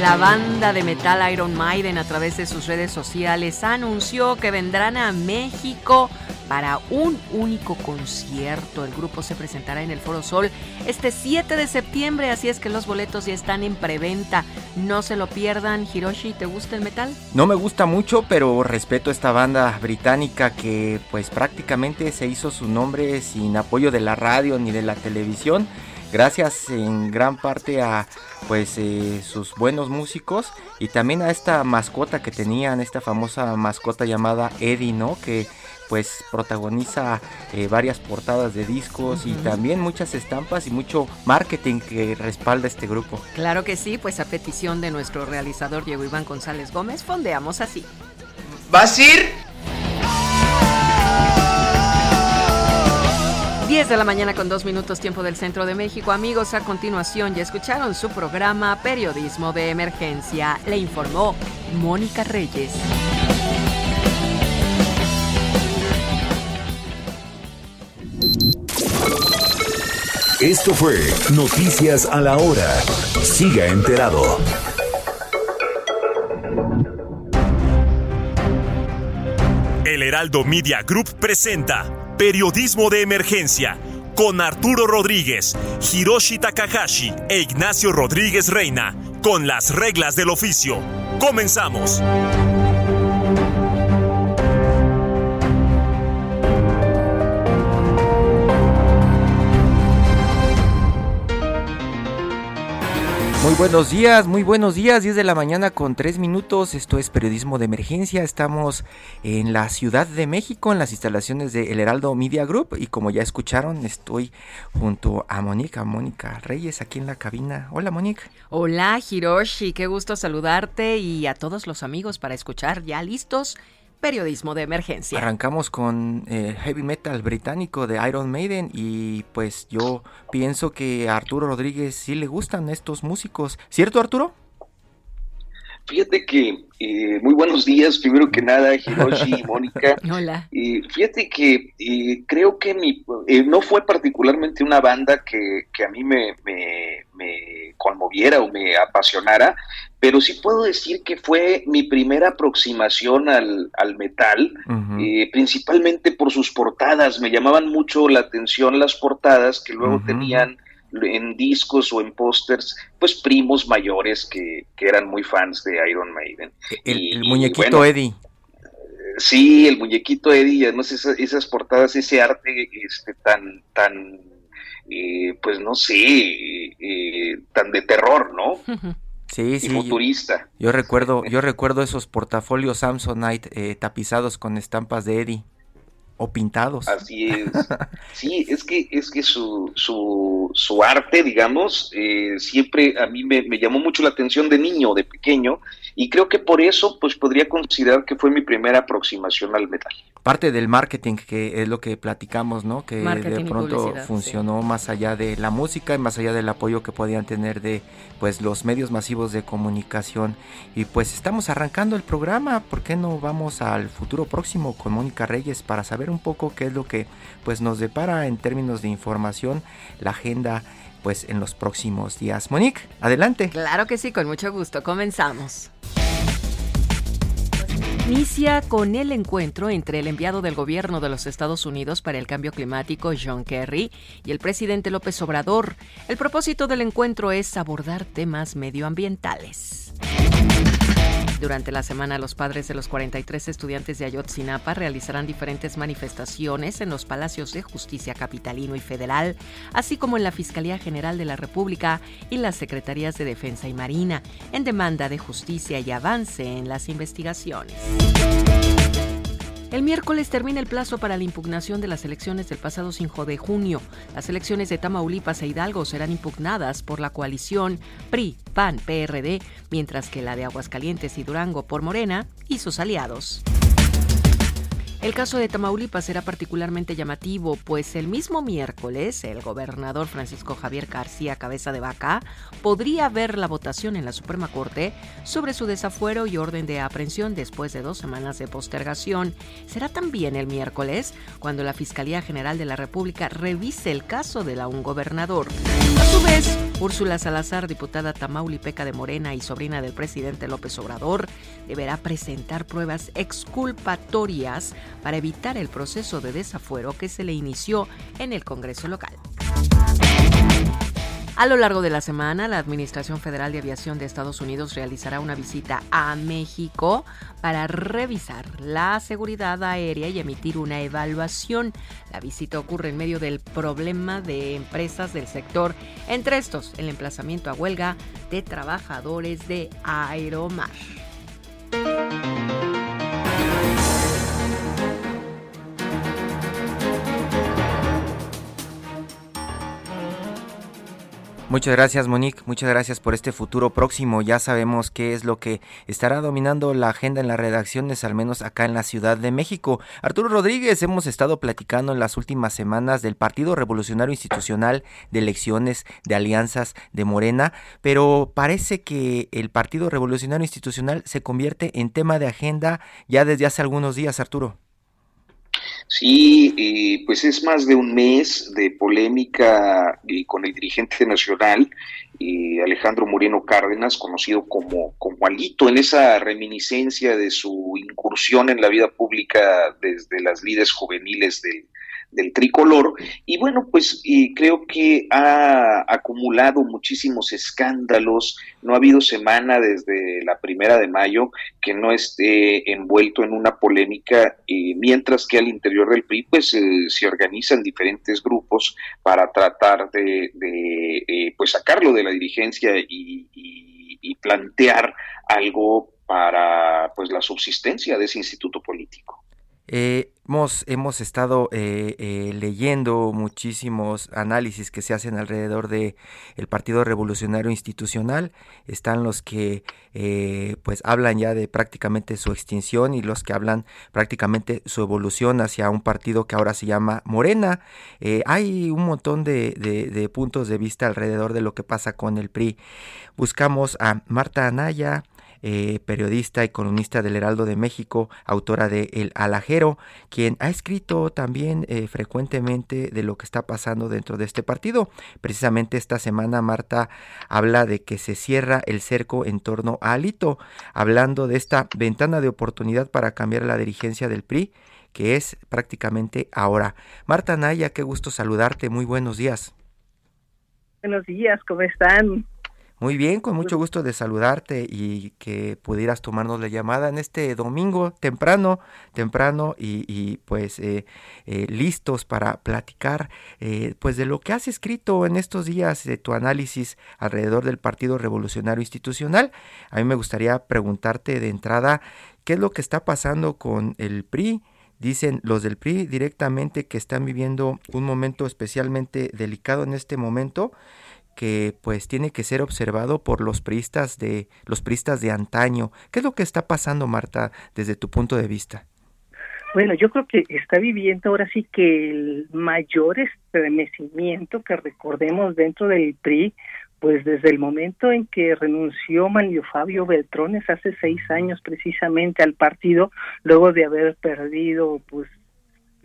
La banda de metal Iron Maiden a través de sus redes sociales anunció que vendrán a México para un único concierto. El grupo se presentará en el Foro Sol este 7 de septiembre, así es que los boletos ya están en preventa. No se lo pierdan. Hiroshi, ¿te gusta el metal? No me gusta mucho, pero respeto esta banda británica que pues prácticamente se hizo su nombre sin apoyo de la radio ni de la televisión gracias en gran parte a pues eh, sus buenos músicos y también a esta mascota que tenían, esta famosa mascota llamada Eddie, ¿no? Que pues protagoniza eh, varias portadas de discos y también muchas estampas y mucho marketing que respalda este grupo. Claro que sí, pues a petición de nuestro realizador Diego Iván González Gómez, fondeamos así. ¿Vas a ir? 10 de la mañana con dos minutos tiempo del centro de México. Amigos, a continuación ya escucharon su programa Periodismo de Emergencia. Le informó Mónica Reyes. Esto fue Noticias a la Hora. Siga enterado. El Heraldo Media Group presenta Periodismo de Emergencia con Arturo Rodríguez, Hiroshi Takahashi e Ignacio Rodríguez Reina, con las reglas del oficio. Comenzamos. Muy buenos días, muy buenos días, 10 de la mañana con 3 minutos, esto es Periodismo de Emergencia, estamos en la Ciudad de México, en las instalaciones de El Heraldo Media Group. Y como ya escucharon, estoy junto a Mónica, Mónica Reyes aquí en la cabina. Hola Mónica. Hola Hiroshi, qué gusto saludarte y a todos los amigos para escuchar. Ya listos periodismo de emergencia. Arrancamos con eh, heavy metal británico de Iron Maiden y pues yo pienso que a Arturo Rodríguez sí le gustan estos músicos. ¿Cierto Arturo? Fíjate que eh, muy buenos días, primero que nada, Hiroshi y Mónica. Hola. Eh, fíjate que eh, creo que mi, eh, no fue particularmente una banda que, que a mí me, me, me conmoviera o me apasionara, pero sí puedo decir que fue mi primera aproximación al, al metal, eh, principalmente por sus portadas. Me llamaban mucho la atención las portadas que luego tenían en discos o en pósters, pues primos mayores que, que eran muy fans de Iron Maiden. El, Y- el y muñequito bueno, Eddie. Sí, el muñequito Eddie, además esa- esas portadas, ese arte este, tan, tan, eh, pues no sé, eh, tan de terror, ¿no? Sí, Y sí. Yo, futurista. yo recuerdo, yo recuerdo esos portafolios Samsonite eh, tapizados con estampas de Eddie o pintados. Así es. Sí, es que, es que su, su, su arte, digamos, eh, siempre a mí me, me llamó mucho la atención de niño, de pequeño, y creo que por eso, pues podría considerar que fue mi primera aproximación al metal. Parte del marketing que es lo que platicamos, ¿no? Que Marketing de pronto funcionó más allá de la música y más allá del apoyo que podían tener de pues los medios masivos de comunicación. Y pues estamos arrancando el programa, ¿por qué no vamos al futuro próximo con Mónica Reyes para saber un poco qué es lo que pues nos depara en términos de información, la agenda pues en los próximos días. Monique, adelante. Claro que sí, con mucho gusto. Comenzamos. Inicia con el encuentro entre el enviado del gobierno de los Estados Unidos para el cambio climático, John Kerry, y el presidente López Obrador. El propósito del encuentro es abordar temas medioambientales. Durante la semana, los padres de los 43 estudiantes de Ayotzinapa realizarán diferentes manifestaciones en los palacios de justicia capitalino y federal, así como en la Fiscalía General de la República y las Secretarías de Defensa y Marina, en demanda de justicia y avance en las investigaciones. El miércoles termina el plazo para la impugnación de las elecciones del pasado 5 de junio. Las elecciones de Tamaulipas e Hidalgo serán impugnadas por la coalición PRI, PAN, PRD, mientras que la de Aguascalientes y Durango por Morena y sus aliados. El caso de Tamaulipas será particularmente llamativo, pues el mismo miércoles el gobernador Francisco Javier García Cabeza de Vaca podría ver la votación en la Suprema Corte sobre su desafuero y orden de aprehensión después de dos semanas de postergación. Será también el miércoles cuando la Fiscalía General de la República revise el caso de la un gobernador. A su vez, Úrsula Salazar, diputada tamaulipeca de Morena y sobrina del presidente López Obrador, deberá presentar pruebas exculpatorias para evitar el proceso de desafuero que se le inició en el Congreso local. A lo largo de la semana, la Administración Federal de Aviación de Estados Unidos realizará una visita a México para revisar la seguridad aérea y emitir una evaluación. La visita ocurre en medio del problema de empresas del sector, entre estos el emplazamiento a huelga de trabajadores de Aeromar. Muchas gracias Monique, muchas gracias por este futuro próximo. Ya sabemos qué es lo que estará dominando la agenda en las redacciones, al menos acá en la Ciudad de México. Arturo Rodríguez, hemos estado platicando en las últimas semanas del Partido Revolucionario Institucional, de elecciones, de alianzas, de Morena, pero parece que el Partido Revolucionario Institucional se convierte en tema de agenda ya desde hace algunos días, Arturo. Sí, pues es más de un mes de polémica con el dirigente nacional, Alejandro Moreno Cárdenas, conocido como, como Alito, en esa reminiscencia de su incursión en la vida pública desde las líderes juveniles del, del tricolor. Y bueno, pues creo que ha acumulado muchísimos escándalos. No ha habido semana desde la primera de mayo que no esté envuelto en una polémica, mientras que al interior del PRI pues eh, se organizan diferentes grupos para tratar de, eh, pues sacarlo de la dirigencia y, y plantear algo para pues la subsistencia de ese instituto político. Eh, hemos, hemos estado eh, eh, leyendo muchísimos análisis que se hacen alrededor de el Partido Revolucionario Institucional. Están los que pues hablan ya de prácticamente su extinción y los que hablan prácticamente su evolución hacia un partido que ahora se llama Morena. hay un montón de, de puntos de vista alrededor de lo que pasa con el PRI. Buscamos a Marta Anaya, eh, periodista y columnista del Heraldo de México, autora de El Alajero, quien ha escrito también eh, frecuentemente de lo que está pasando dentro de este partido. Precisamente esta semana Marta habla de que se cierra el cerco en torno a Alito, hablando de esta ventana de oportunidad para cambiar la dirigencia del PRI que es prácticamente ahora. Marta Naya, qué gusto saludarte, muy buenos días. Buenos días, ¿cómo están? Muy bien, con mucho gusto de saludarte y que pudieras tomarnos la llamada en este domingo temprano, temprano y, pues eh, eh, listos para platicar eh, pues de lo que has escrito en estos días de tu análisis alrededor del Partido Revolucionario Institucional. A mí me gustaría preguntarte de entrada qué es lo que está pasando con el PRI. Dicen los del PRI directamente que están viviendo un momento especialmente delicado en este momento que pues tiene que ser observado por los priistas de los priistas de antaño. ¿Qué es lo que está pasando, Marta, desde tu punto de vista? Bueno, yo creo que está viviendo ahora sí que el mayor estremecimiento que recordemos dentro del PRI, pues desde el momento en que renunció Manlio Fabio Beltrones hace seis años precisamente al partido, luego de haber perdido pues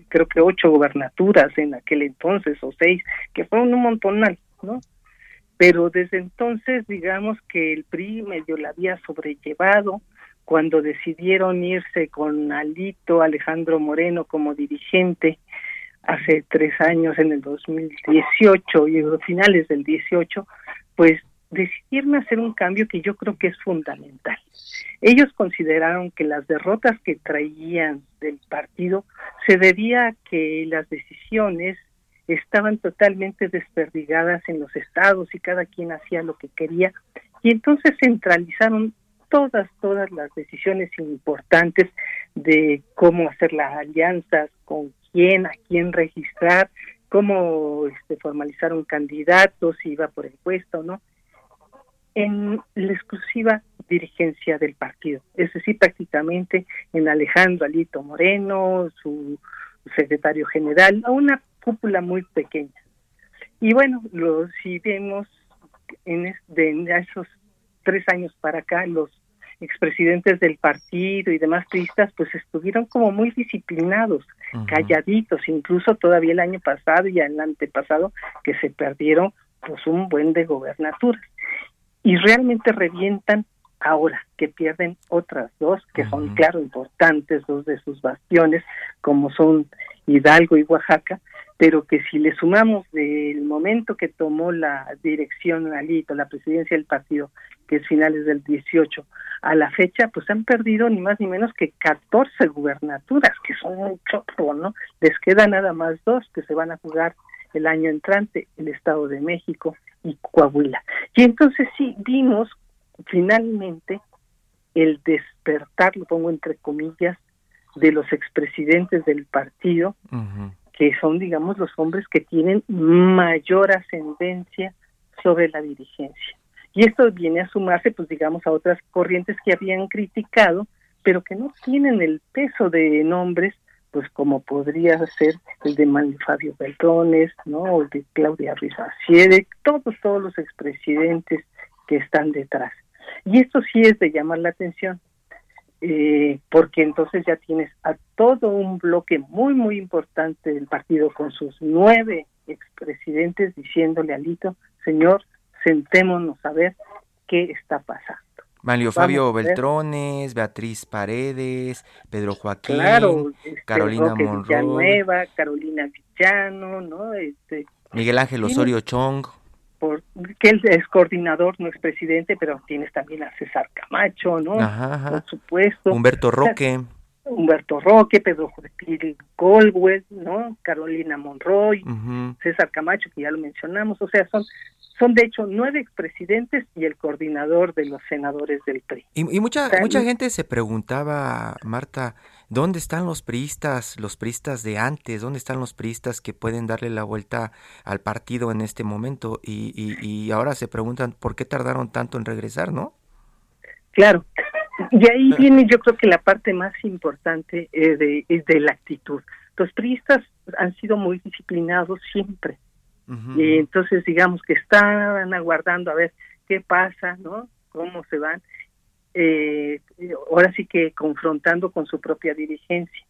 creo que ocho gobernaturas en aquel entonces o seis, que fueron un montonal, ¿no? Pero desde entonces digamos que el PRI medio la había sobrellevado cuando decidieron irse con Alito Alejandro Moreno como dirigente hace tres años en el 2018 y a finales del 18 pues decidieron hacer un cambio que yo creo que es fundamental. Ellos consideraron que las derrotas que traían del partido se debía a que las decisiones estaban totalmente desperdigadas en los estados y cada quien hacía lo que quería. Y entonces centralizaron todas, todas las decisiones importantes de cómo hacer las alianzas, con quién, a quién registrar, cómo este, formalizar un candidato, si iba por el puesto o no, en la exclusiva dirigencia del partido, es decir, prácticamente en Alejandro Alito Moreno, su secretario general, a una cúpula muy pequeña. Y bueno, lo, si vemos en, de, esos tres años para acá, los expresidentes del partido y demás turistas, pues estuvieron como muy disciplinados, calladitos, incluso todavía el año pasado y el antepasado, que se perdieron pues un buen de gobernaturas. Y realmente revientan ahora que pierden otras dos, que son, claro, importantes, dos de sus bastiones, como son Hidalgo y Oaxaca, pero que si le sumamos del momento que tomó la dirección Alito, la presidencia del partido, que es finales del 18, a la fecha, pues han perdido ni más ni menos que 14 gubernaturas, que son un chorro, ¿no? Les quedan nada más dos que se van a jugar el año entrante, el Estado de México y Coahuila. Y entonces sí vimos finalmente el despertar, lo pongo entre comillas, de los expresidentes del partido, que son, digamos, los hombres que tienen mayor ascendencia sobre la dirigencia. Y esto viene a sumarse, pues, digamos, a otras corrientes que habían criticado, pero que no tienen el peso de nombres, pues, como podría ser el de Manuel Fabio Beltrones, ¿no? O el de Claudia Ruiz todos, todos los expresidentes que están detrás. Y esto sí es de llamar la atención, eh, porque entonces ya tienes a todo un bloque muy, muy importante del partido con sus nueve expresidentes diciéndole a Lito, señor, sentémonos a ver qué está pasando. Manlio Fabio Beltrones, Beatriz Paredes, Pedro Joaquín, este, Carolina Monroy, Carolina Villano, ¿no? Este, Miguel Ángel Osorio Chong que él es coordinador, no es presidente, pero tienes también a César Camacho, ¿no? Por supuesto. Humberto Roque. Humberto Roque, Pedro Joaquín Colwell, ¿no? Carolina Monroy, César Camacho, que ya lo mencionamos, o sea, son son de hecho nueve expresidentes y el coordinador de los senadores del PRI. Y, mucha, mucha gente se preguntaba, Marta, ¿dónde están los priistas, los priistas de antes? ¿Dónde están los priistas que pueden darle la vuelta al partido en este momento? Y, y, ahora se preguntan, ¿por qué tardaron tanto en regresar, no? Claro, y ahí viene yo creo que la parte más importante eh, de, es de la actitud. Los priistas han sido muy disciplinados siempre y entonces digamos que estaban aguardando a ver qué pasa, ¿no? Cómo se van. Eh, ahora sí que confrontando con su propia dirigencia.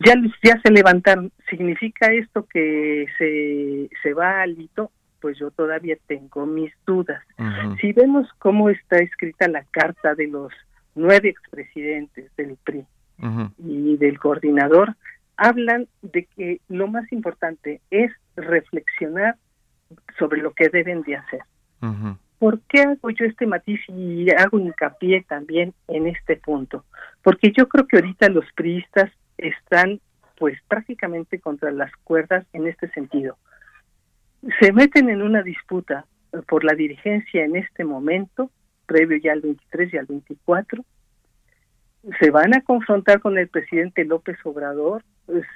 Ya, ya se levantaron. ¿Significa esto que se, se va al hito? Pues yo todavía tengo mis dudas. Si vemos cómo está escrita la carta de los nueve expresidentes del PRI y del coordinador, hablan de que lo más importante es reflexionar sobre lo que deben de hacer. ¿Por qué hago yo este matiz y hago hincapié también en este punto? Porque yo creo que ahorita los priistas están pues prácticamente contra las cuerdas en este sentido. Se meten en una disputa por la dirigencia en este momento, previo ya al 23 y al 24, se van a confrontar con el presidente López Obrador,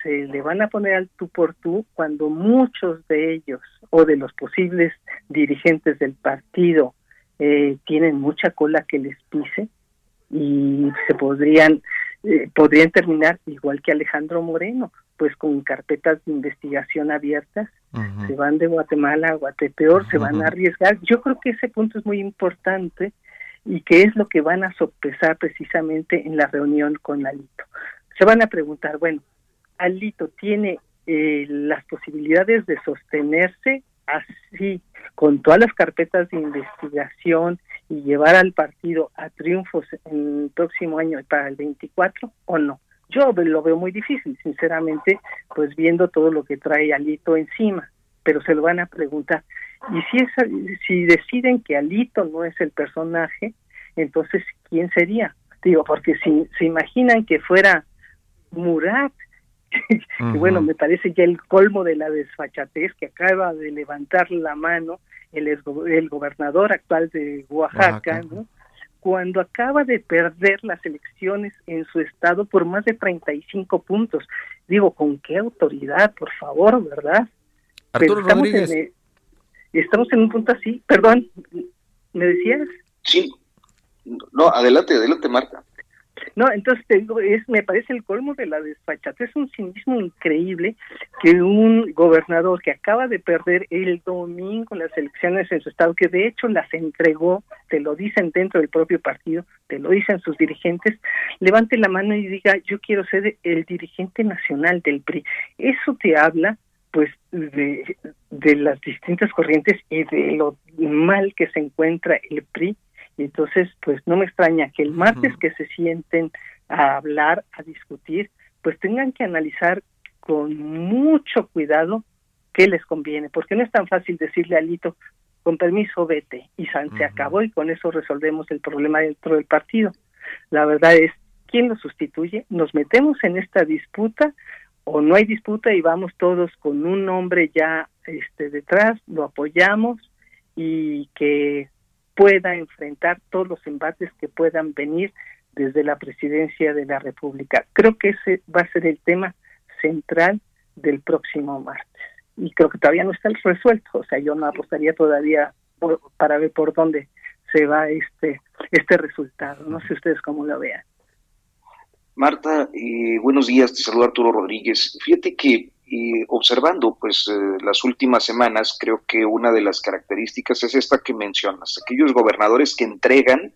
se le van a poner al tú por tú cuando muchos de ellos o de los posibles dirigentes del partido eh, tienen mucha cola que les pise y se podrían eh, podrían terminar igual que Alejandro Moreno, pues con carpetas de investigación abiertas, se van de Guatemala a Guatepeor, se van a arriesgar. Yo creo que ese punto es muy importante y que es lo que van a sopesar precisamente en la reunión con Alito. Se van a preguntar, bueno, Alito tiene eh, las posibilidades de sostenerse así, con todas las carpetas de investigación y llevar al partido a triunfos en el próximo año para el 24 o no. Yo lo veo muy difícil, sinceramente, pues viendo todo lo que trae Alito encima, pero se lo van a preguntar. Y si, es, si deciden que Alito no es el personaje, entonces, ¿quién sería? Digo, porque si se imaginan que fuera Murat, que bueno, me parece ya el colmo de la desfachatez que acaba de levantar la mano el, el gobernador actual de Oaxaca, ¿no? cuando acaba de perder las elecciones en su estado por más de 35 puntos. Digo, ¿con qué autoridad, por favor, verdad? Arturo estamos Rodríguez. En, estamos en un punto así. Perdón, ¿me decías? Sí. No, adelante, adelante, Marta. No, entonces te digo, es, me parece el colmo de la desfachatez, es un cinismo increíble que un gobernador que acaba de perder el domingo las elecciones en su estado, que de hecho las entregó, te lo dicen dentro del propio partido, te lo dicen sus dirigentes, levante la mano y diga, yo quiero ser el dirigente nacional del PRI. Eso te habla pues de, las distintas corrientes y de lo mal que se encuentra el PRI entonces, pues no me extraña que el martes que se sienten a hablar, a discutir, pues tengan que analizar con mucho cuidado qué les conviene, porque no es tan fácil decirle a Alito, con permiso, vete, y se acabó y con eso resolvemos el problema dentro del partido. La verdad es, ¿quién lo sustituye? Nos metemos en esta disputa o no hay disputa y vamos todos con un nombre ya este detrás, lo apoyamos y que pueda enfrentar todos los embates que puedan venir desde la presidencia de la República. Creo que ese va a ser el tema central del próximo martes. Y creo que todavía no está resuelto, o sea, yo no apostaría todavía para ver por dónde se va este este resultado. No sé ustedes cómo lo vean. Marta, eh, buenos días, te saluda Arturo Rodríguez. Fíjate que y observando pues eh, las últimas semanas, creo que una de las características es esta que mencionas, aquellos gobernadores que entregan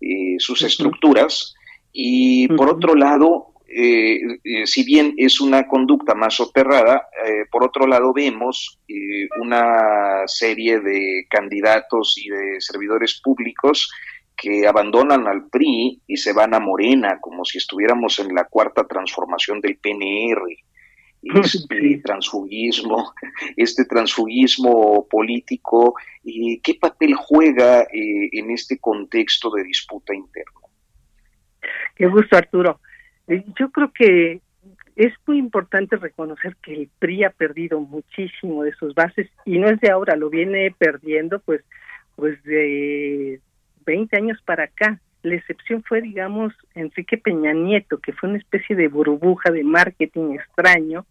eh, sus estructuras y por otro lado, eh, si bien es una conducta más soterrada, por otro lado vemos una serie de candidatos y de servidores públicos que abandonan al PRI y se van a Morena, como si estuviéramos en la cuarta transformación del PNR este transfugismo, este transfugismo político, eh, ¿qué papel juega eh, en este contexto de disputa interna? Qué gusto, Arturo. Eh, yo creo que es muy importante reconocer que el PRI ha perdido muchísimo de sus bases y no es de ahora, lo viene perdiendo pues pues de 20 años para acá. La excepción fue, digamos, Enrique Peña Nieto, que fue una especie de burbuja de marketing extraño,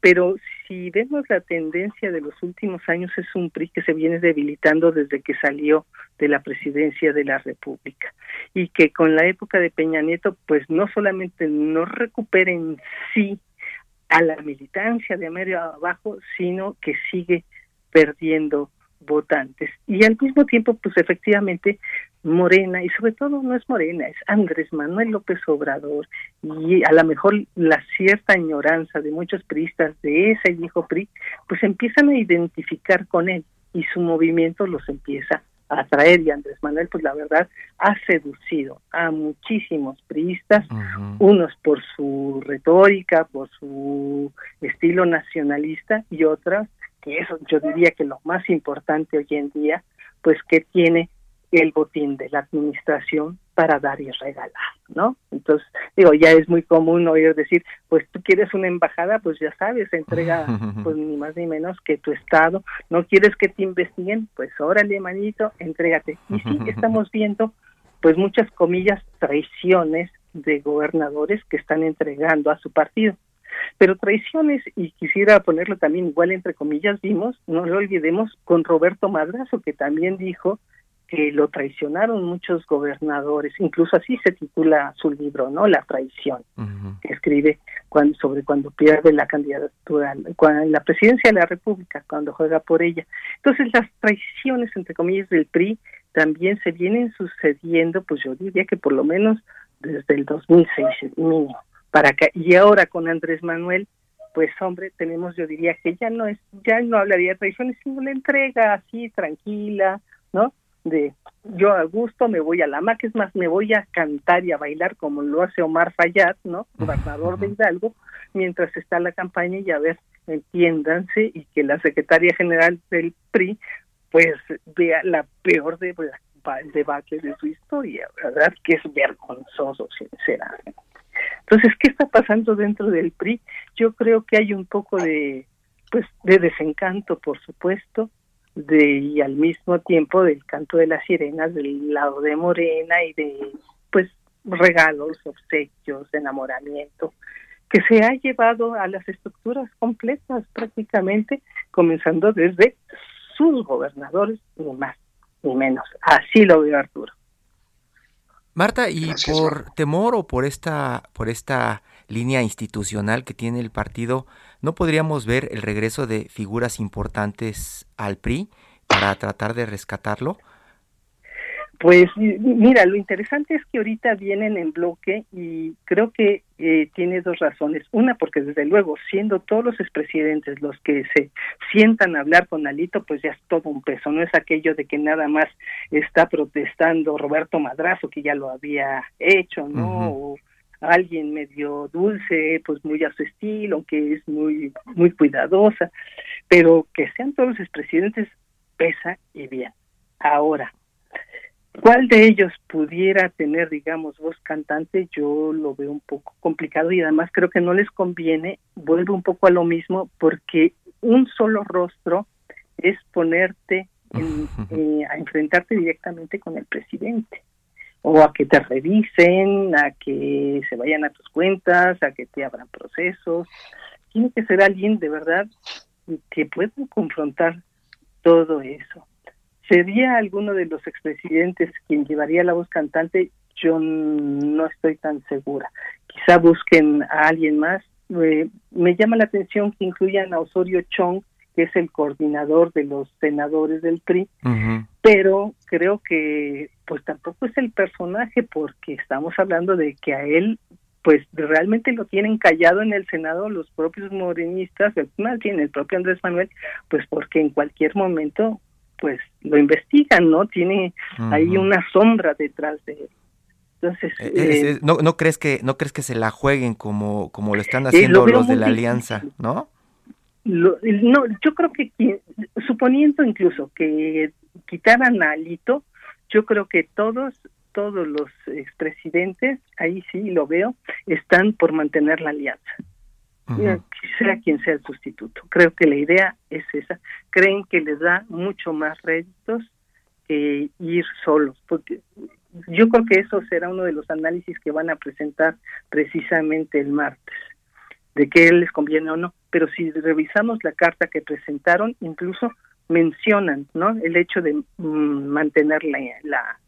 pero si vemos la tendencia de los últimos años es un PRI que se viene debilitando desde que salió de la presidencia de la República y que con la época de Peña Nieto pues no solamente no recupera en sí a la militancia de medio abajo, sino que sigue perdiendo votantes. Y al mismo tiempo, pues efectivamente, Morena, y sobre todo no es Morena, es Andrés Manuel López Obrador, y a lo mejor la cierta añoranza de muchos priistas de ese viejo PRI, pues empiezan a identificar con él y su movimiento los empieza a atraer. Y Andrés Manuel pues la verdad ha seducido a muchísimos priistas, unos por su retórica, por su estilo nacionalista y otras que eso yo diría que lo más importante hoy en día, pues que tiene el botín de la administración para dar y regalar, ¿no? Entonces, digo, ya es muy común oír decir, pues tú quieres una embajada, pues ya sabes, entrega pues ni más ni menos que tu estado, no quieres que te investiguen, pues órale, manito, entrégate. Y sí, estamos viendo pues muchas comillas traiciones de gobernadores que están entregando a su partido. Pero traiciones, y quisiera ponerlo también igual entre comillas, vimos, no lo olvidemos, con Roberto Madrazo, que también dijo que lo traicionaron muchos gobernadores, incluso así se titula su libro, ¿no? La traición, que escribe cuando, sobre cuando pierde la candidatura, cuando, la presidencia de la República, cuando juega por ella. Entonces las traiciones, entre comillas, del PRI también se vienen sucediendo, pues yo diría que por lo menos desde el 2006 mínimo para acá. Y ahora con Andrés Manuel, pues hombre, tenemos, yo diría que ya no es, ya no hablaría de traiciones, sino la entrega así, tranquila, ¿no? De yo a gusto me voy a la MAC, es más, me voy a cantar y a bailar como lo hace Omar Fayad, ¿no? Gobernador de Hidalgo, mientras está la campaña y a ver, entiéndanse y que la secretaria general del PRI pues vea la peor de debacle de su historia, ¿verdad? Que es vergonzoso, sinceramente. Entonces, ¿qué está pasando dentro del PRI? Yo creo que hay un poco de, pues, de desencanto, por supuesto, de y al mismo tiempo del canto de las sirenas del lado de Morena y de, pues, regalos, obsequios, enamoramiento, que se ha llevado a las estructuras completas prácticamente, comenzando desde sus gobernadores, ni más ni menos. Así lo veo Arturo. Marta, y por temor o por esta, por esta línea institucional que tiene el partido, ¿no podríamos ver el regreso de figuras importantes al PRI para tratar de rescatarlo? Pues mira, lo interesante es que ahorita vienen en bloque y creo que eh, tiene dos razones. Una, porque desde luego, siendo todos los expresidentes los que se sientan a hablar con Alito, pues ya es todo un peso. No es aquello de que nada más está protestando Roberto Madrazo, que ya lo había hecho, ¿no? O alguien medio dulce, pues muy a su estilo, que es muy, muy cuidadosa. Pero que sean todos los expresidentes pesa y bien. Ahora, ¿Cuál de ellos pudiera tener, digamos, voz cantante? Yo lo veo un poco complicado y además creo que no les conviene, vuelvo un poco a lo mismo, porque un solo rostro es ponerte eh, a enfrentarte directamente con el presidente o a que te revisen, a que se vayan a tus cuentas, a que te abran procesos. Tiene que ser alguien de verdad que pueda confrontar todo eso. ¿Sería alguno de los expresidentes quien llevaría la voz cantante? Yo no estoy tan segura. Quizá busquen a alguien más. Eh, me llama la atención que incluyan a Osorio Chong, que es el coordinador de los senadores del PRI, pero creo que pues tampoco es el personaje porque estamos hablando de que a él pues realmente lo tienen callado en el Senado los propios morenistas, más bien el propio Andrés Manuel, pues porque en cualquier momento pues lo investigan, ¿no? Tiene ahí una sombra detrás de él. Entonces, eh, eh, no, no crees que no crees que se la jueguen como como lo están haciendo los de la alianza, ¿no? No, yo creo que suponiendo incluso que quitaran a Alito, yo creo que todos todos los expresidentes, ahí sí lo veo, están por mantener la alianza sea quien sea el sustituto. Creo que la idea es esa. Creen que les da mucho más réditos que ir solos, porque yo creo que eso será uno de los análisis que van a presentar precisamente el martes, de qué les conviene o no. Pero si revisamos la carta que presentaron, incluso mencionan, ¿no? El hecho de mm, mantener la la,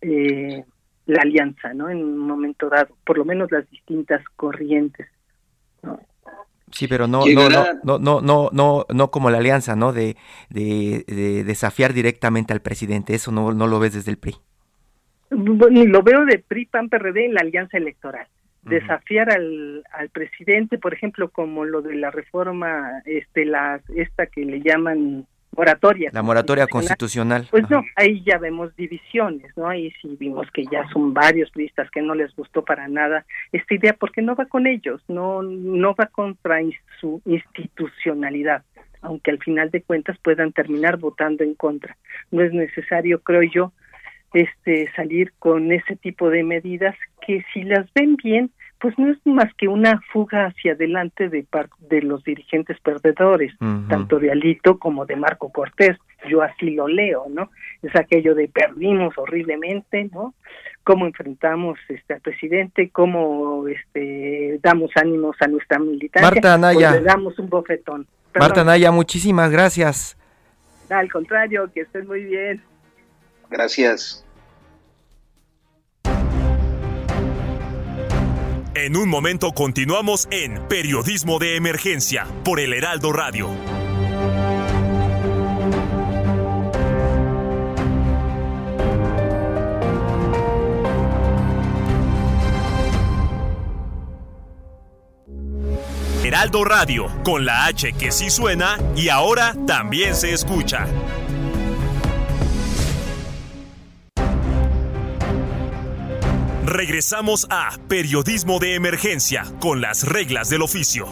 eh, la alianza, ¿no? En un momento dado, por lo menos las distintas corrientes. ¿no? Sí, pero no, no, no, no, no, no, no, como la alianza, ¿no? De, de, desafiar directamente al presidente. Eso no, no lo ves desde el PRI. Lo veo de PRI, PAN, PRD en la alianza electoral. Desafiar al, al presidente, por ejemplo, como lo de la reforma, este, la, esta que le llaman moratoria. La moratoria constitucional. Pues no, ahí ya vemos divisiones, ¿no? Ahí sí vimos que ya son varios listas que no les gustó para nada esta idea porque no va con ellos, no no va contra su institucionalidad, aunque al final de cuentas puedan terminar votando en contra. No es necesario, creo yo, este salir con ese tipo de medidas que si las ven bien pues no es más que una fuga hacia adelante de, de los dirigentes perdedores, tanto de Alito como de Marco Cortés. Yo así lo leo, ¿no? Es aquello de perdimos horriblemente, ¿no? Cómo enfrentamos este al presidente, cómo este damos ánimos a nuestra militancia, Marta Anaya. Pues le damos un bofetón. Marta Anaya, muchísimas gracias. Al contrario, que estés muy bien. Gracias. En un momento continuamos en Periodismo de Emergencia por el Heraldo Radio. Heraldo Radio, con la H que sí suena y ahora también se escucha. Regresamos a Periodismo de Emergencia con las reglas del oficio.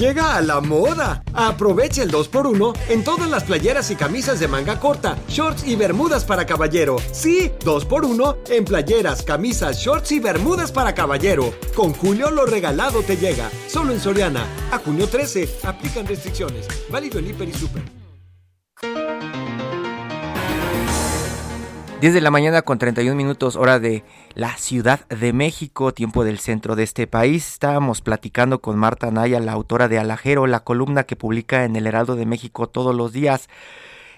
Llega a la moda. Aprovecha el 2x1 en todas las playeras y camisas de manga corta, shorts y bermudas para caballero. Sí, 2x1 en playeras, camisas, shorts y bermudas para caballero. Con Julio lo regalado te llega. Solo en Soriana. A junio 13. Aplican restricciones. Válido en Hiper y Super. 10 de la mañana con 31 minutos hora de la Ciudad de México, tiempo del centro de este país. Estábamos platicando con Marta Naya, la autora de Alajero, la columna que publica en el Heraldo de México todos los días.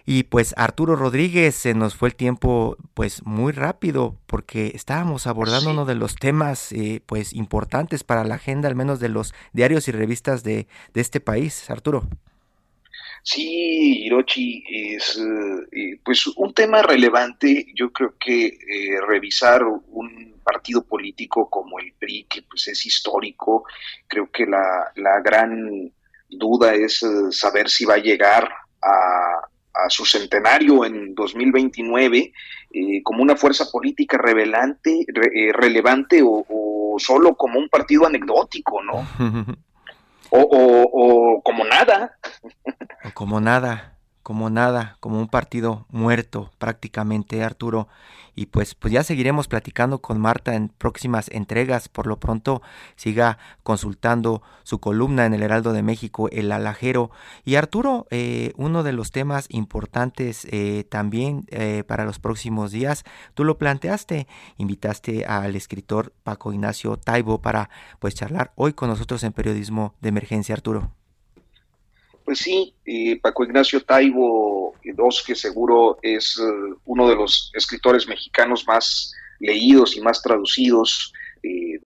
Y pues Arturo Rodríguez, se nos fue el tiempo pues muy rápido porque estábamos abordando uno de los temas eh, pues importantes para la agenda, al menos de los diarios y revistas de, de este país. Arturo. Sí, Hirochi, es eh, pues un tema relevante. Yo creo que eh, revisar un partido político como el PRI, que pues es histórico, creo que la, la gran duda es eh, saber si va a llegar a, su centenario en 2029 como una fuerza política revelante, relevante o, o solo como un partido anecdótico, ¿no? o, o, como nada. O como nada, como nada, como un partido muerto prácticamente, Arturo y pues, pues ya seguiremos platicando con Marta en próximas entregas. Por lo pronto siga consultando su columna en el Heraldo de México, El Alajero. Y Arturo, eh, uno de los temas importantes eh, también eh, para los próximos días, tú lo planteaste, invitaste al escritor Paco Ignacio Taibo para pues charlar hoy con nosotros en Periodismo de Emergencia, Arturo. Pues sí, Paco Ignacio Taibo dos que seguro es uh, uno de los escritores mexicanos más leídos y más traducidos. Eh.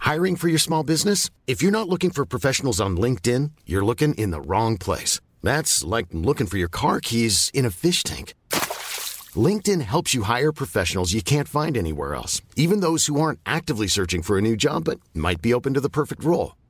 Hiring for your small business? If you're not looking for professionals on LinkedIn, you're looking in the wrong place. That's like looking for your car keys in a fish tank. LinkedIn helps you hire professionals you can't find anywhere else, even those who aren't actively searching for a new job but might be open to the perfect role.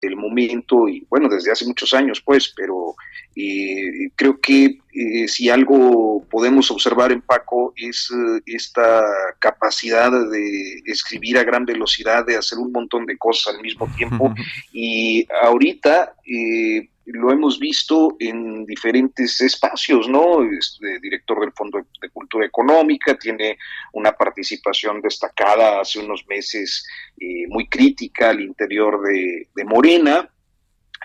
El momento, y bueno, desde hace muchos años, pues, pero eh, creo que eh, si algo podemos observar en Paco es eh, esta capacidad de escribir a gran velocidad, de hacer un montón de cosas al mismo tiempo. y ahorita lo hemos visto en diferentes espacios, ¿no? Es director del Fondo de Cultura Económica, tiene una participación destacada hace unos meses muy crítica al interior de, Morena,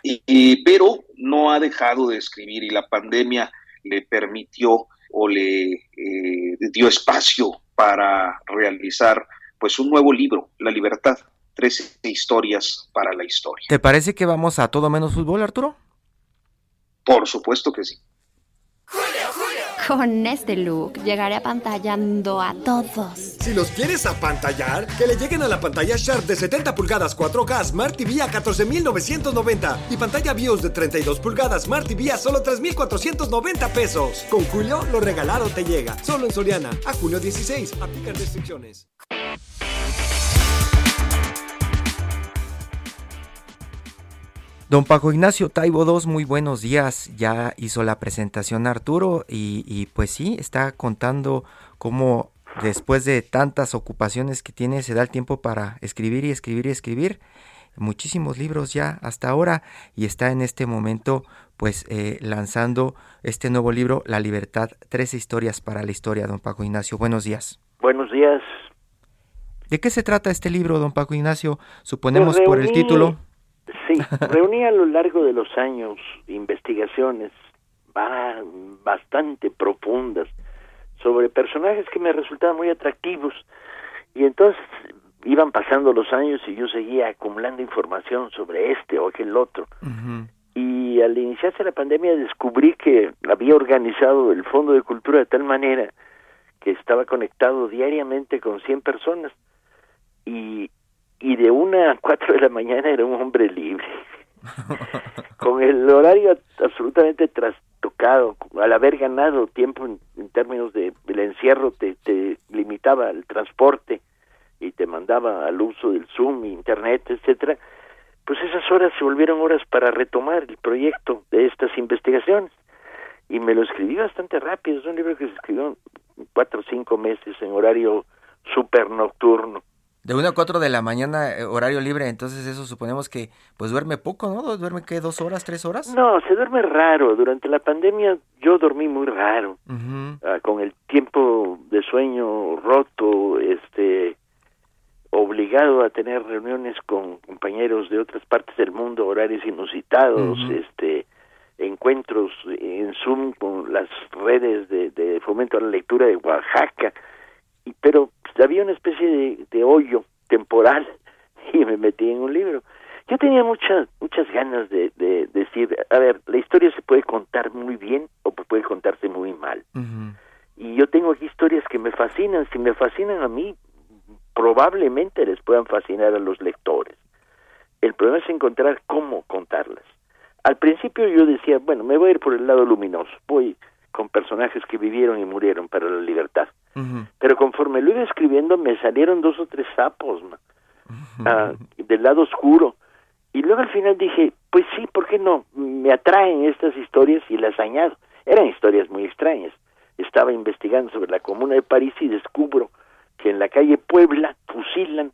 y, pero no ha dejado de escribir y la pandemia le permitió o le eh, dio espacio para realizar pues un nuevo libro, La Libertad, 13 historias para la historia. ¿Te parece que vamos a todo menos fútbol, Arturo? Por supuesto que sí. Con este look llegaré apantallando a todos. Si los quieres apantallar, que le lleguen a la pantalla Sharp de 70 pulgadas 4K Smart TV a 14,990 y pantalla BIOS de 32 pulgadas Smart TV a solo 3,490 pesos. Con Julio, lo regalado te llega. Solo en Soriana. A julio 16. Aplican restricciones. Don Paco Ignacio Taibo II, muy buenos días. Ya hizo la presentación Arturo y, pues sí, está contando cómo después de tantas ocupaciones que tiene se da el tiempo para escribir y escribir y escribir. Muchísimos libros ya hasta ahora y está en este momento pues eh, lanzando este nuevo libro, La Libertad, tres historias para la historia, don Paco Ignacio. Buenos días. Buenos días. ¿De qué se trata este libro, don Paco Ignacio? Suponemos por el título. Sí, reuní a lo largo de los años investigaciones bastante profundas sobre personajes que me resultaban muy atractivos. Y entonces iban pasando los años y yo seguía acumulando información sobre este o aquel otro. Y al iniciarse la pandemia descubrí que había organizado el Fondo de Cultura de tal manera que estaba conectado diariamente con 100 personas. Y y de una a cuatro de la mañana era un hombre libre. Con el horario absolutamente trastocado, al haber ganado tiempo en, términos de el encierro, te, te limitaba el transporte y te mandaba al uso del Zoom, Internet, etcétera, pues esas horas se volvieron horas para retomar el proyecto de estas investigaciones. Y me lo escribí bastante rápido, es un libro que se escribió cuatro o cinco meses en horario super nocturno. De 1 a 4 de la mañana, eh, horario libre, entonces eso suponemos que pues duerme poco, ¿no? ¿Duerme qué? ¿Dos horas, tres horas? No, se duerme raro. Durante la pandemia yo dormí muy raro. Ah, con el tiempo de sueño roto, este obligado a tener reuniones con compañeros de otras partes del mundo, horarios inusitados, este encuentros en Zoom con las redes de, de fomento a la lectura de Oaxaca, y, pero había una especie de, de hoyo temporal y me metí en un libro. Yo tenía muchas muchas ganas de, de, decir, a ver, la historia se puede contar muy bien o puede contarse muy mal. Y yo tengo aquí historias que me fascinan. Si me fascinan a mí, probablemente les puedan fascinar a los lectores. El problema es encontrar cómo contarlas. Al principio yo decía, bueno, me voy a ir por el lado luminoso, voy con personajes que vivieron y murieron para la libertad. Pero conforme lo iba escribiendo me salieron dos o tres sapos ah, del lado oscuro. Y luego al final dije, pues sí, ¿por qué no? Me atraen estas historias y las añado. Eran historias muy extrañas. Estaba investigando sobre la comuna de París y descubro que en la calle Puebla fusilan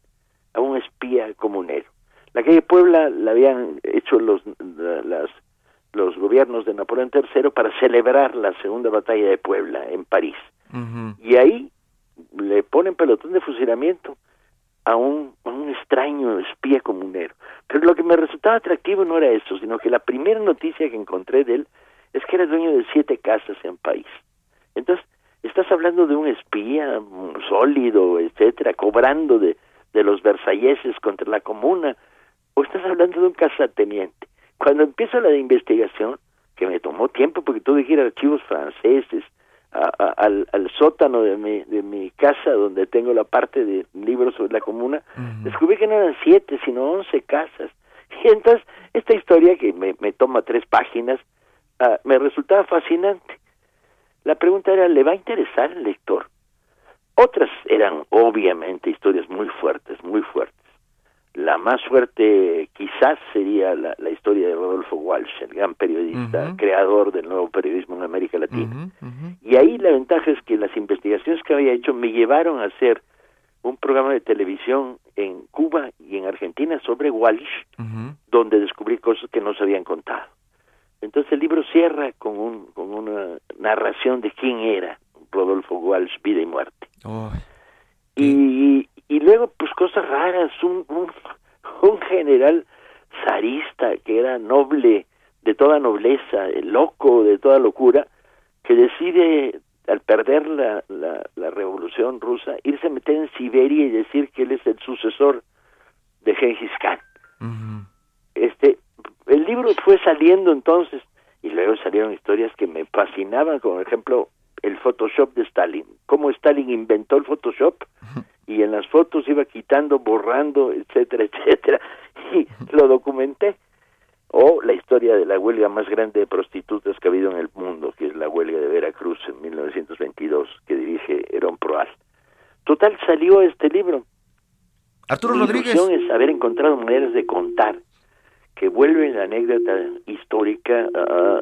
a un espía comunero. La calle Puebla la habían hecho los, las, los gobiernos de Napoleón III para celebrar la segunda batalla de Puebla en París. Y ahí le ponen pelotón de fusilamiento a un, a un extraño espía comunero. Pero lo que me resultaba atractivo no era eso, sino que la primera noticia que encontré de él es que era dueño de siete casas en París. Entonces, estás hablando de un espía sólido, etcétera, cobrando de, de los versalleses contra la comuna, o estás hablando de un casateniente. Cuando empiezo la de investigación, que me tomó tiempo porque tuve que ir a archivos franceses, al, al, sótano de mi, de mi casa donde tengo la parte de libros sobre la comuna, descubrí que no eran siete, sino once casas. Y entonces, esta historia que me, me toma tres páginas, ah, me resultaba fascinante. La pregunta era, ¿le va a interesar al lector? Otras eran obviamente historias muy fuertes, muy fuertes. La más fuerte quizás sería la, la historia de Rodolfo Walsh, el gran periodista, creador del nuevo periodismo en América Latina. Y ahí la ventaja es que las investigaciones que había hecho me llevaron a hacer un programa de televisión en Cuba y en Argentina sobre Walsh, donde descubrí cosas que no se habían contado. Entonces el libro cierra con, un, con una narración de quién era Rodolfo Walsh, vida y muerte. Y, y luego, pues cosas raras, un, un, general zarista que era noble, de toda nobleza, loco, de toda locura, que decide, al perder la, la, revolución rusa, irse a meter en Siberia y decir que él es el sucesor de Genghis Khan. Este, el libro fue saliendo entonces, y luego salieron historias que me fascinaban, como por ejemplo el Photoshop de Stalin, cómo Stalin inventó el Photoshop y en las fotos iba quitando, borrando, etcétera, etcétera, y lo documenté. O la historia de la huelga más grande de prostitutas que ha habido en el mundo, que es la huelga de Veracruz en 1922, que dirige Herón Proal. Total, salió este libro. Arturo Mi Rodríguez. es haber encontrado maneras de contar que vuelven la anécdota histórica ah,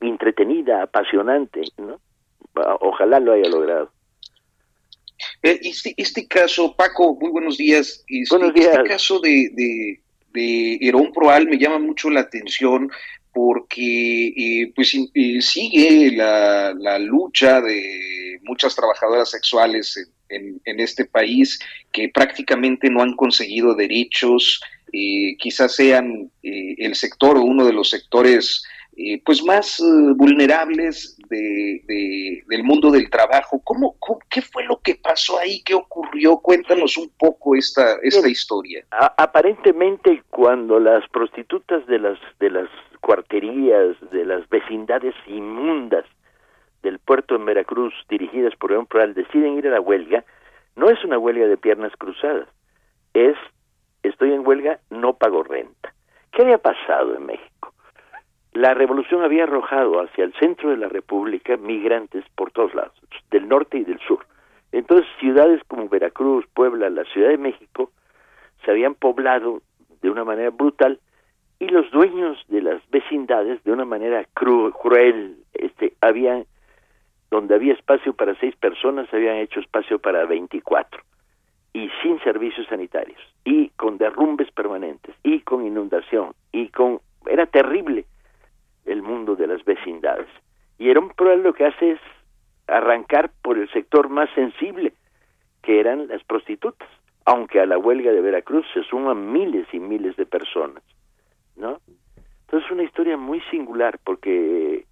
entretenida, apasionante, ¿no? Ojalá lo haya logrado. Eh, este, este caso, Paco, muy buenos días. Este, buenos días. Este caso de, de, de Herón Proal me llama mucho la atención porque eh, pues eh, sigue la, la, lucha de muchas trabajadoras sexuales en, en, este país que prácticamente no han conseguido derechos, quizás sean el sector o uno de los sectores pues más vulnerables de, del mundo del trabajo. ¿Cómo, qué fue lo que pasó ahí? ¿Qué ocurrió? Cuéntanos un poco esta, esta historia. aparentemente, cuando las prostitutas de las, de las cuarterías, de las vecindades inmundas del puerto en Veracruz, dirigidas por León Proal, deciden ir a la huelga, no es una huelga de piernas cruzadas, es estoy en huelga, no pago renta. ¿Qué había pasado en México? La revolución había arrojado hacia el centro de la República migrantes por todos lados, del norte y del sur. Entonces ciudades como Veracruz, Puebla, la Ciudad de México se habían poblado de una manera brutal y los dueños de las vecindades de una manera cruel este habían donde había espacio para seis personas habían hecho espacio para 24 y sin servicios sanitarios y con derrumbes permanentes y con inundación y con era terrible el mundo de las vecindades y un problema lo que hace es arrancar por el sector más sensible que eran las prostitutas aunque a la huelga de Veracruz se suman miles y miles de personas ¿no? Entonces es una historia muy singular porque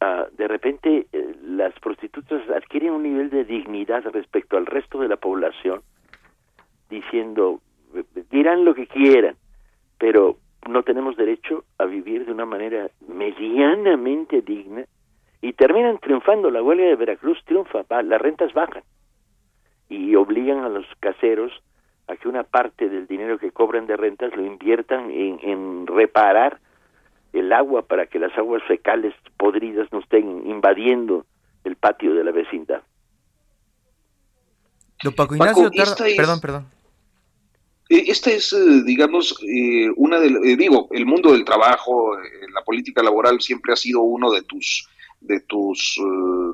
uh, de repente eh, las prostitutas adquieren un nivel de dignidad respecto al resto de la población, diciendo, dirán lo que quieran, pero no tenemos derecho a vivir de una manera medianamente digna y terminan triunfando. La huelga de Veracruz triunfa, las rentas bajan y obligan a los caseros a que una parte del dinero que cobran de rentas lo inviertan en, reparar el agua para que las aguas fecales podridas no estén invadiendo el patio de la vecindad. Don Paco Ignacio, perdón, perdón. Eh, esta es, eh, digamos, eh, una de, digo, el mundo del trabajo, la política laboral siempre ha sido uno de tus de tus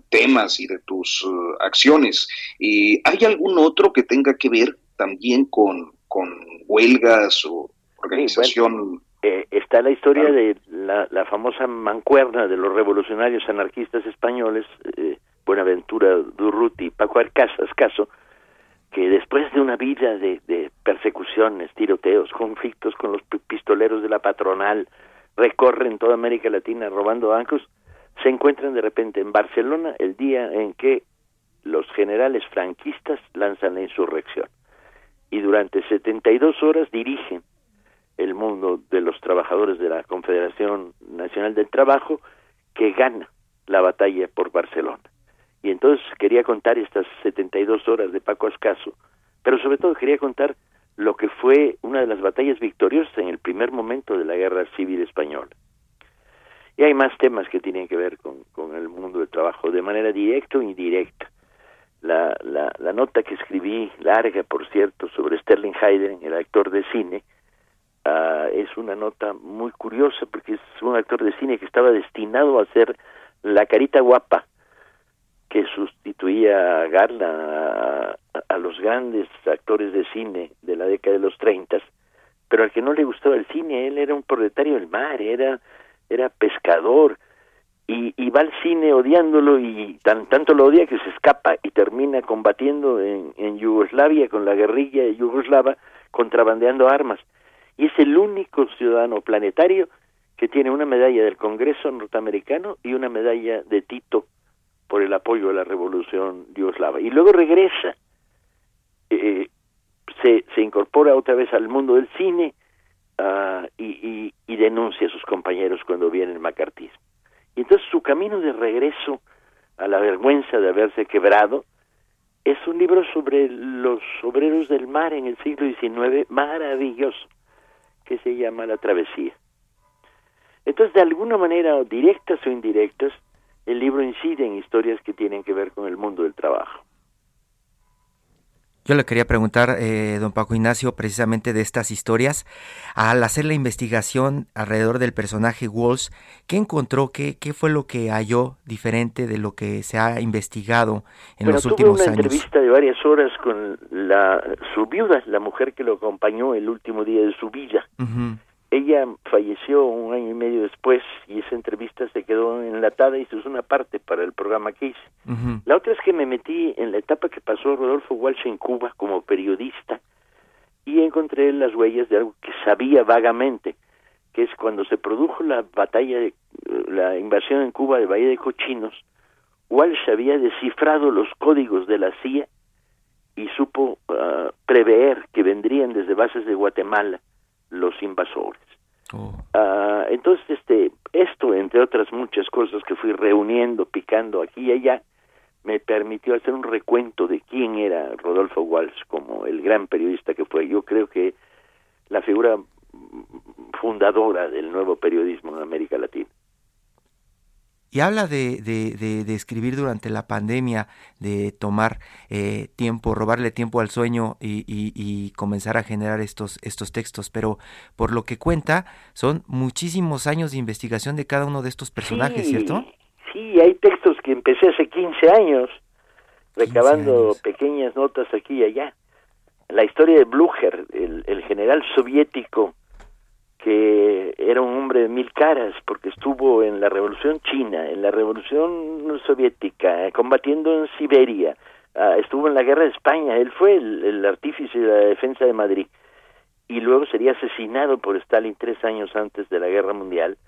temas y de tus acciones. ¿Y ¿Hay algún otro que tenga que ver también con, con huelgas o organización. Eh, está la historia de la, la, famosa mancuerna de los revolucionarios anarquistas españoles, eh, Buenaventura Durruti y Paco Ascaso, que después de una vida de, de, persecuciones, tiroteos, conflictos con los pistoleros de la patronal, recorren toda América Latina robando bancos, se encuentran de repente en Barcelona el día en que los generales franquistas lanzan la insurrección y durante 72 horas dirigen el mundo de los trabajadores de la Confederación Nacional del Trabajo que gana la batalla por Barcelona. Y entonces quería contar estas 72 horas de Paco Ascaso, pero sobre todo quería contar lo que fue una de las batallas victoriosas en el primer momento de la Guerra Civil Española. Y hay más temas que tienen que ver con, el mundo del trabajo, de manera directa o indirecta la, la, la, nota que escribí, larga por cierto, sobre Sterling Hayden, el actor de cine, uh, es una nota muy curiosa porque es un actor de cine que estaba destinado a ser la carita guapa que sustituía a Garland, a, a, los grandes actores de cine de la década de los 30, pero al que no le gustaba el cine, él era un proletario del mar, era, era pescador, y, y, va al cine odiándolo y tan, tanto lo odia que se escapa y termina combatiendo en, en Yugoslavia con la guerrilla yugoslava contrabandeando armas. Y es el único ciudadano planetario que tiene una medalla del Congreso norteamericano y una medalla de Tito por el apoyo a la revolución yugoslava. Y luego regresa, eh, se, se incorpora otra vez al mundo del cine uh, y, y, y denuncia a sus compañeros cuando viene el macartismo. Y entonces su camino de regreso a la vergüenza de haberse quebrado es un libro sobre los obreros del mar en el siglo XIX maravilloso que se llama La Travesía. Entonces, de alguna manera, directas o indirectas, el libro incide en historias que tienen que ver con el mundo del trabajo. Yo le quería preguntar, eh, don Paco Ignacio, precisamente de estas historias. Al hacer la investigación alrededor del personaje Walsh, ¿qué encontró? ¿Qué, qué fue lo que halló diferente de lo que se ha investigado en los últimos tuve una entrevista de varias horas con la, su viuda, la mujer que lo acompañó el último día de su vida. Ella falleció un año y medio después y esa entrevista se quedó enlatada y se usó una parte para el programa que hice. La otra es que me metí en la etapa que pasó Rodolfo Walsh en Cuba como periodista y encontré las huellas de algo que sabía vagamente, que es cuando se produjo la batalla, de, la invasión en Cuba de Bahía de Cochinos, Walsh había descifrado los códigos de la CIA y supo uh, prever que vendrían desde bases de Guatemala los invasores. Uh, entonces, este, esto, entre otras muchas cosas que fui reuniendo, picando aquí y allá, me permitió hacer un recuento de quién era Rodolfo Walsh como el gran periodista que fue. Yo creo que la figura fundadora del nuevo periodismo en América Latina. Y habla de, de, escribir durante la pandemia, de tomar eh, tiempo, robarle tiempo al sueño y, y, comenzar a generar estos, estos textos. Pero por lo que cuenta, son muchísimos años de investigación de cada uno de estos personajes, ¿cierto? Sí, hay textos que empecé hace 15 años, recabando pequeñas notas aquí y allá. La historia de Blücher, el, el general soviético que era un hombre de mil caras porque estuvo en la Revolución China, en la Revolución Soviética, combatiendo en Siberia, ah, estuvo en la Guerra de España, él fue el, artífice de la defensa de Madrid y luego sería asesinado por Stalin tres años antes de la Guerra Mundial.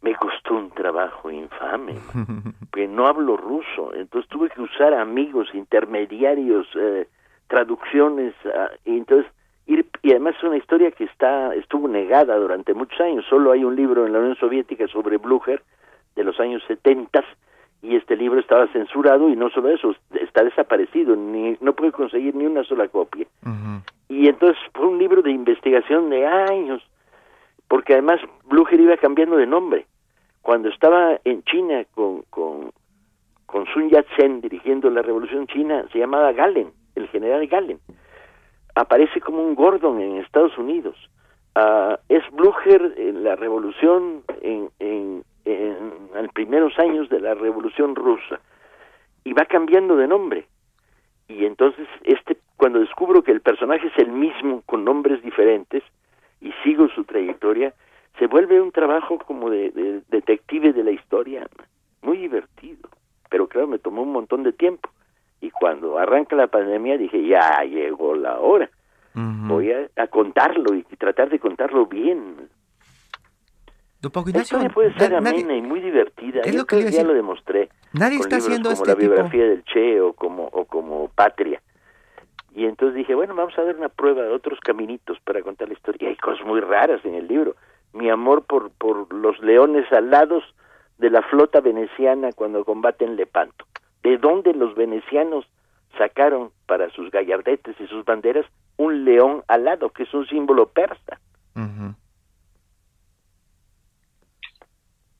Me costó un trabajo infame, porque no hablo ruso, entonces tuve que usar amigos, intermediarios, eh, traducciones, ah, y entonces y además es una historia que está estuvo negada durante muchos años. Solo hay un libro en la Unión Soviética sobre Blücher de los años 70 y este libro estaba censurado y no solo eso, está desaparecido, ni no puede conseguir ni una sola copia. Y entonces fue un libro de investigación de años, porque además Blücher iba cambiando de nombre. Cuando estaba en China con, con, con Sun Yat-sen dirigiendo la revolución china, se llamaba Galen, el general Galen aparece como un Gordon en Estados Unidos. Uh, es Blücher en la revolución, en, en, en, los primeros años de la revolución rusa, y va cambiando de nombre. Y entonces, este, cuando descubro que el personaje es el mismo, con nombres diferentes, y sigo su trayectoria, se vuelve un trabajo como de, de detective de la historia, muy divertido. Pero claro, me tomó un montón de tiempo. Cuando arranca la pandemia dije, ya llegó la hora. Voy a, contarlo y, tratar de contarlo bien. la historia puede ser amena y muy divertida. Es lo que ya lo demostré. Nadie está haciendo como este la biografía del Che o como, o como Patria. Y entonces dije, bueno, vamos a dar una prueba de otros caminitos para contar la historia. Y hay cosas muy raras en el libro. Mi amor por, por los leones alados de la flota veneciana cuando combaten Lepanto de dónde los venecianos sacaron para sus gallardetes y sus banderas un león alado, que es un símbolo persa.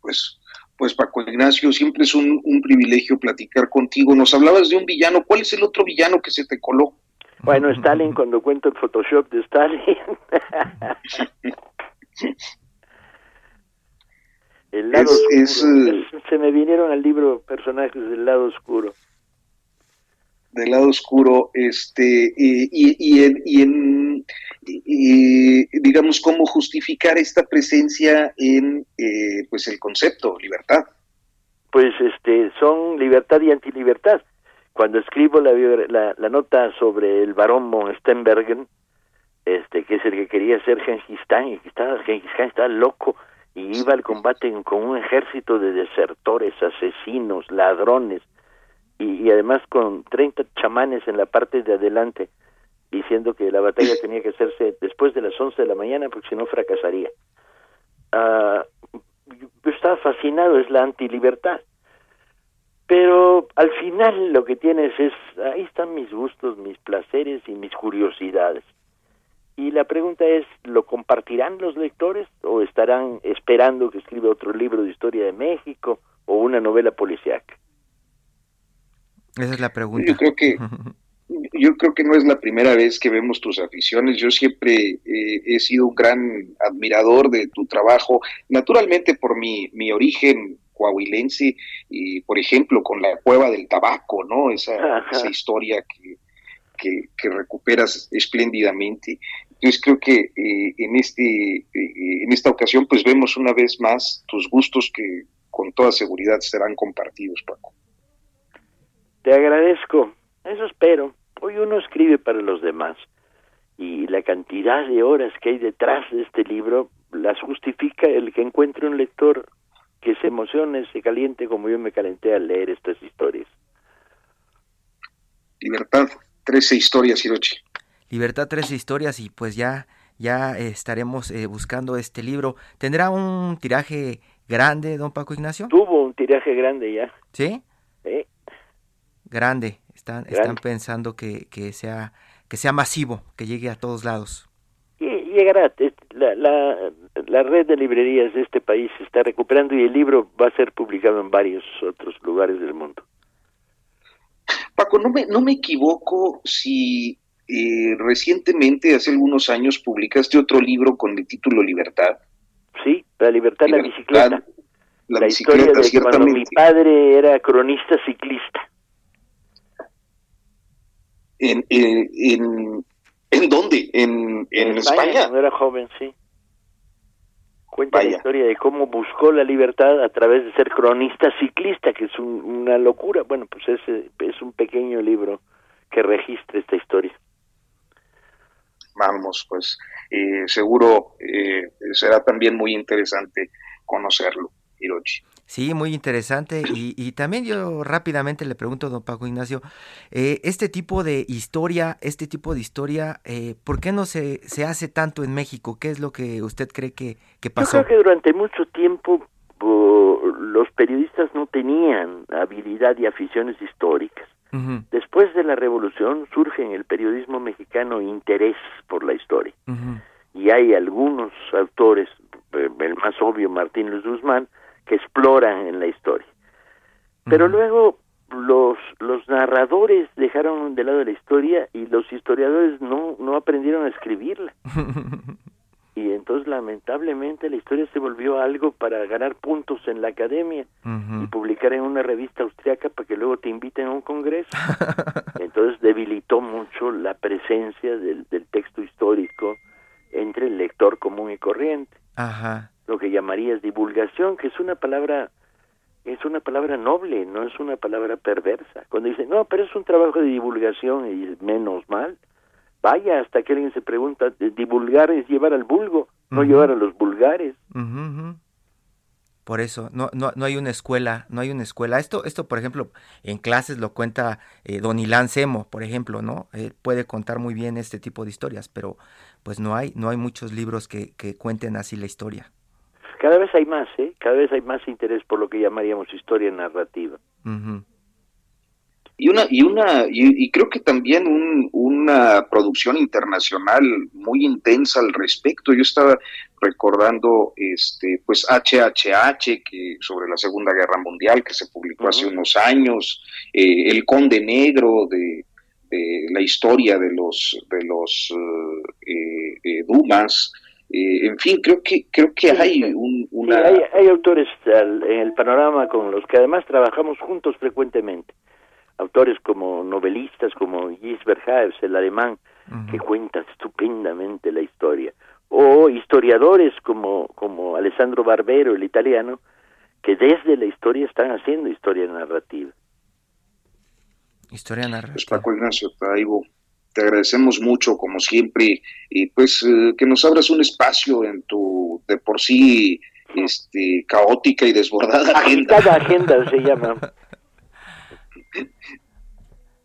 Pues, pues Paco Ignacio, siempre es un, privilegio platicar contigo. Nos hablabas de un villano. ¿Cuál es el otro villano que se te coló? Bueno, Stalin, cuando cuento el Photoshop de Stalin. El lado oscuro. Eh, se me vinieron al libro personajes del lado oscuro. Del lado oscuro, este, y, y, en, y en digamos, cómo justificar esta presencia en, eh, pues, el concepto, libertad. Pues, este, son libertad y antilibertad. Cuando escribo la, la, la nota sobre el barón von Stenbergen, este, que es el que quería ser Gengis Khan, y que estaba, Gengis Khan estaba loco, y iba al combate con un ejército de desertores, asesinos, ladrones y, además con 30 chamanes en la parte de adelante diciendo que la batalla tenía que hacerse después de las 11 de la mañana porque si no fracasaría. Uh, yo estaba fascinado, es la antilibertad. Pero al final lo que tienes es, ahí están mis gustos, mis placeres y mis curiosidades. Y la pregunta es, ¿lo compartirán los lectores o estarán esperando que escriba otro libro de historia de México o una novela policíaca? Esa es la pregunta. Yo creo que yo creo que no es la primera vez que vemos tus aficiones. Yo siempre eh, he sido un gran admirador de tu trabajo, naturalmente por mi, mi origen coahuilense y, por ejemplo, con la cueva del tabaco, ¿no? Esa, esa historia que, que, recuperas espléndidamente. Entonces creo que eh, en, este, eh, en esta ocasión pues vemos una vez más tus gustos que con toda seguridad serán compartidos, Paco. Te agradezco, eso espero. Hoy uno escribe para los demás y la cantidad de horas que hay detrás de este libro las justifica el que encuentre un lector que se emocione, se caliente como yo me calenté al leer estas historias. Libertad, 13 historias, Hirochi. Libertad, 13 historias y pues ya, ya estaremos eh, buscando este libro. ¿Tendrá un tiraje grande, don Paco Ignacio? Tuvo un tiraje grande ya. ¿Sí? Sí. Grande. Están, están pensando que, que, sea, que sea masivo, que llegue a todos lados. Y, llegará. La, la, la red de librerías de este país se está recuperando y el libro va a ser publicado en varios otros lugares del mundo. Paco, no me, no me equivoco si eh, recientemente, hace algunos años, publicaste otro libro con el título Libertad. Sí, La Libertad, la bicicleta. La, historia de cuando mi padre era cronista ciclista. ¿En, en, en, dónde? ¿En, en, España? Cuando era joven, sí. Cuenta la historia de cómo buscó la libertad a través de ser cronista ciclista, que es una locura. Bueno, pues es, es un pequeño libro que registra esta historia. Vamos, pues eh, seguro eh, será también muy interesante conocerlo, Hirochi. Sí, muy interesante. Y, también yo rápidamente le pregunto a don Paco Ignacio, eh, este tipo de historia, este tipo de historia, eh, ¿por qué no se, se hace tanto en México? ¿Qué es lo que usted cree que, que pasó? Yo creo que durante mucho tiempo los periodistas no tenían habilidad y aficiones históricas. Después de la revolución surge en el periodismo mexicano interés por la historia. Y hay algunos autores, el más obvio Martín Luis Guzmán, que exploran en la historia. Pero luego los, los narradores dejaron de lado la historia y los historiadores no, no aprendieron a escribirla. y entonces lamentablemente la historia se volvió algo para ganar puntos en la academia y publicar en una revista austriaca para que luego te inviten a un congreso. entonces debilitó mucho la presencia del, del texto histórico entre el lector común y corriente. Ajá lo que llamarías divulgación, que es una palabra es una palabra noble, no es una palabra perversa. Cuando dicen, no, pero es un trabajo de divulgación y menos mal, vaya hasta que alguien se pregunta, divulgar es llevar al vulgo, no llevar a los vulgares. Por eso, no, no, no hay una escuela, no hay una escuela. Esto, esto por ejemplo, en clases lo cuenta eh, Don Ilán Semo, por ejemplo, ¿no? puede contar muy bien este tipo de historias, pero pues no hay, no hay muchos libros que, que cuenten así la historia. Cada vez hay más, ¿eh? Cada vez hay más interés por lo que llamaríamos historia narrativa. Y una, y una, y, creo que también una producción internacional muy intensa al respecto. Yo estaba recordando, este, pues HHH, que sobre la Segunda Guerra Mundial, que se publicó hace unos años, eh, El Conde Negro de, la historia de los, de los eh, eh, Dumas, eh, en fin, creo que creo que hay un, una... hay, autores en el panorama con los que además trabajamos juntos frecuentemente. Autores como novelistas, como Gilles Verhaes, el alemán, que cuentan estupendamente la historia. O historiadores como, como Alessandro Barbero, el italiano, que desde la historia están haciendo historia narrativa. Historia narrativa. Pues Paco Ignacio Taibo, te agradecemos mucho, como siempre, y pues eh, que nos abras un espacio en tu de por sí este, caótica y desbordada agenda. agenda se llama.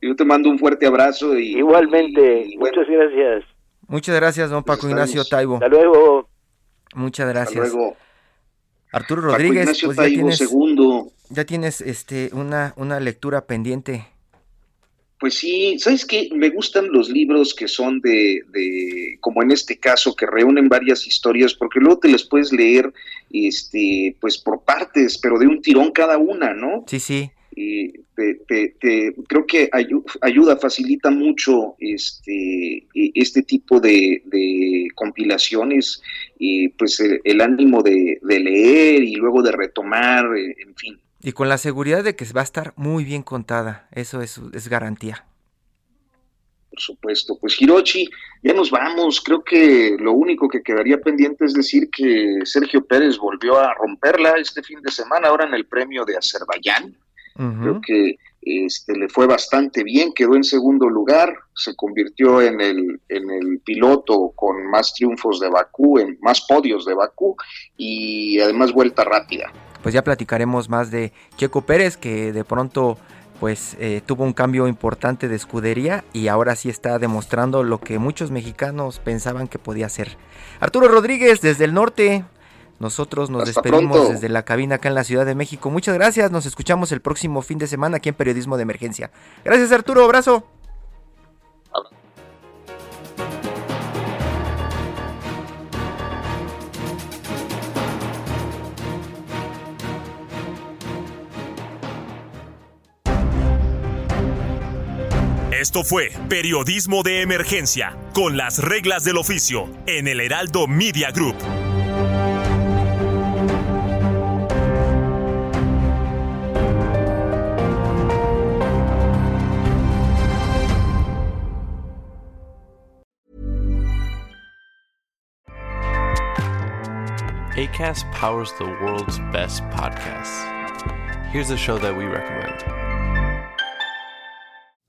Yo te mando un fuerte abrazo y igualmente, muchas gracias. Muchas gracias, don Paco Ignacio Taibo. Hasta luego. Muchas gracias. Hasta luego. Arturo Rodríguez, pues ya tienes, segundo. ya tienes este una, una lectura pendiente pues sí, ¿sabes qué? Me gustan los libros que son de, de, como en este caso, que reúnen varias historias, porque luego te las puedes leer, este, pues por partes, pero de un tirón cada una, ¿no? Sí, sí. Y te, creo que ayuda, facilita mucho este, este tipo de, de compilaciones y pues el, ánimo de, de leer y luego de retomar, en fin. Y con la seguridad de que va a estar muy bien contada, eso es, es garantía. Por supuesto, pues Hirochi, ya nos vamos. Creo que lo único que quedaría pendiente es decir que Sergio Pérez volvió a romperla este fin de semana, ahora en el premio de Azerbaiyán. Creo que este, le fue bastante bien, quedó en segundo lugar, se convirtió en el, en el piloto con más triunfos de Bakú, en más podios de Bakú y además vuelta rápida pues ya platicaremos más de Checo Pérez, que de pronto pues eh, tuvo un cambio importante de escudería y ahora sí está demostrando lo que muchos mexicanos pensaban que podía ser. Arturo Rodríguez desde el norte, nosotros nos despedimos desde la cabina acá en la Ciudad de México. Muchas gracias, nos escuchamos el próximo fin de semana aquí en Periodismo de Emergencia. Gracias Arturo, abrazo. Esto fue Periodismo de Emergencia, con las reglas del oficio, en el Heraldo Media Group. ACAST powers the world's best podcasts. Here's a show that we recommend.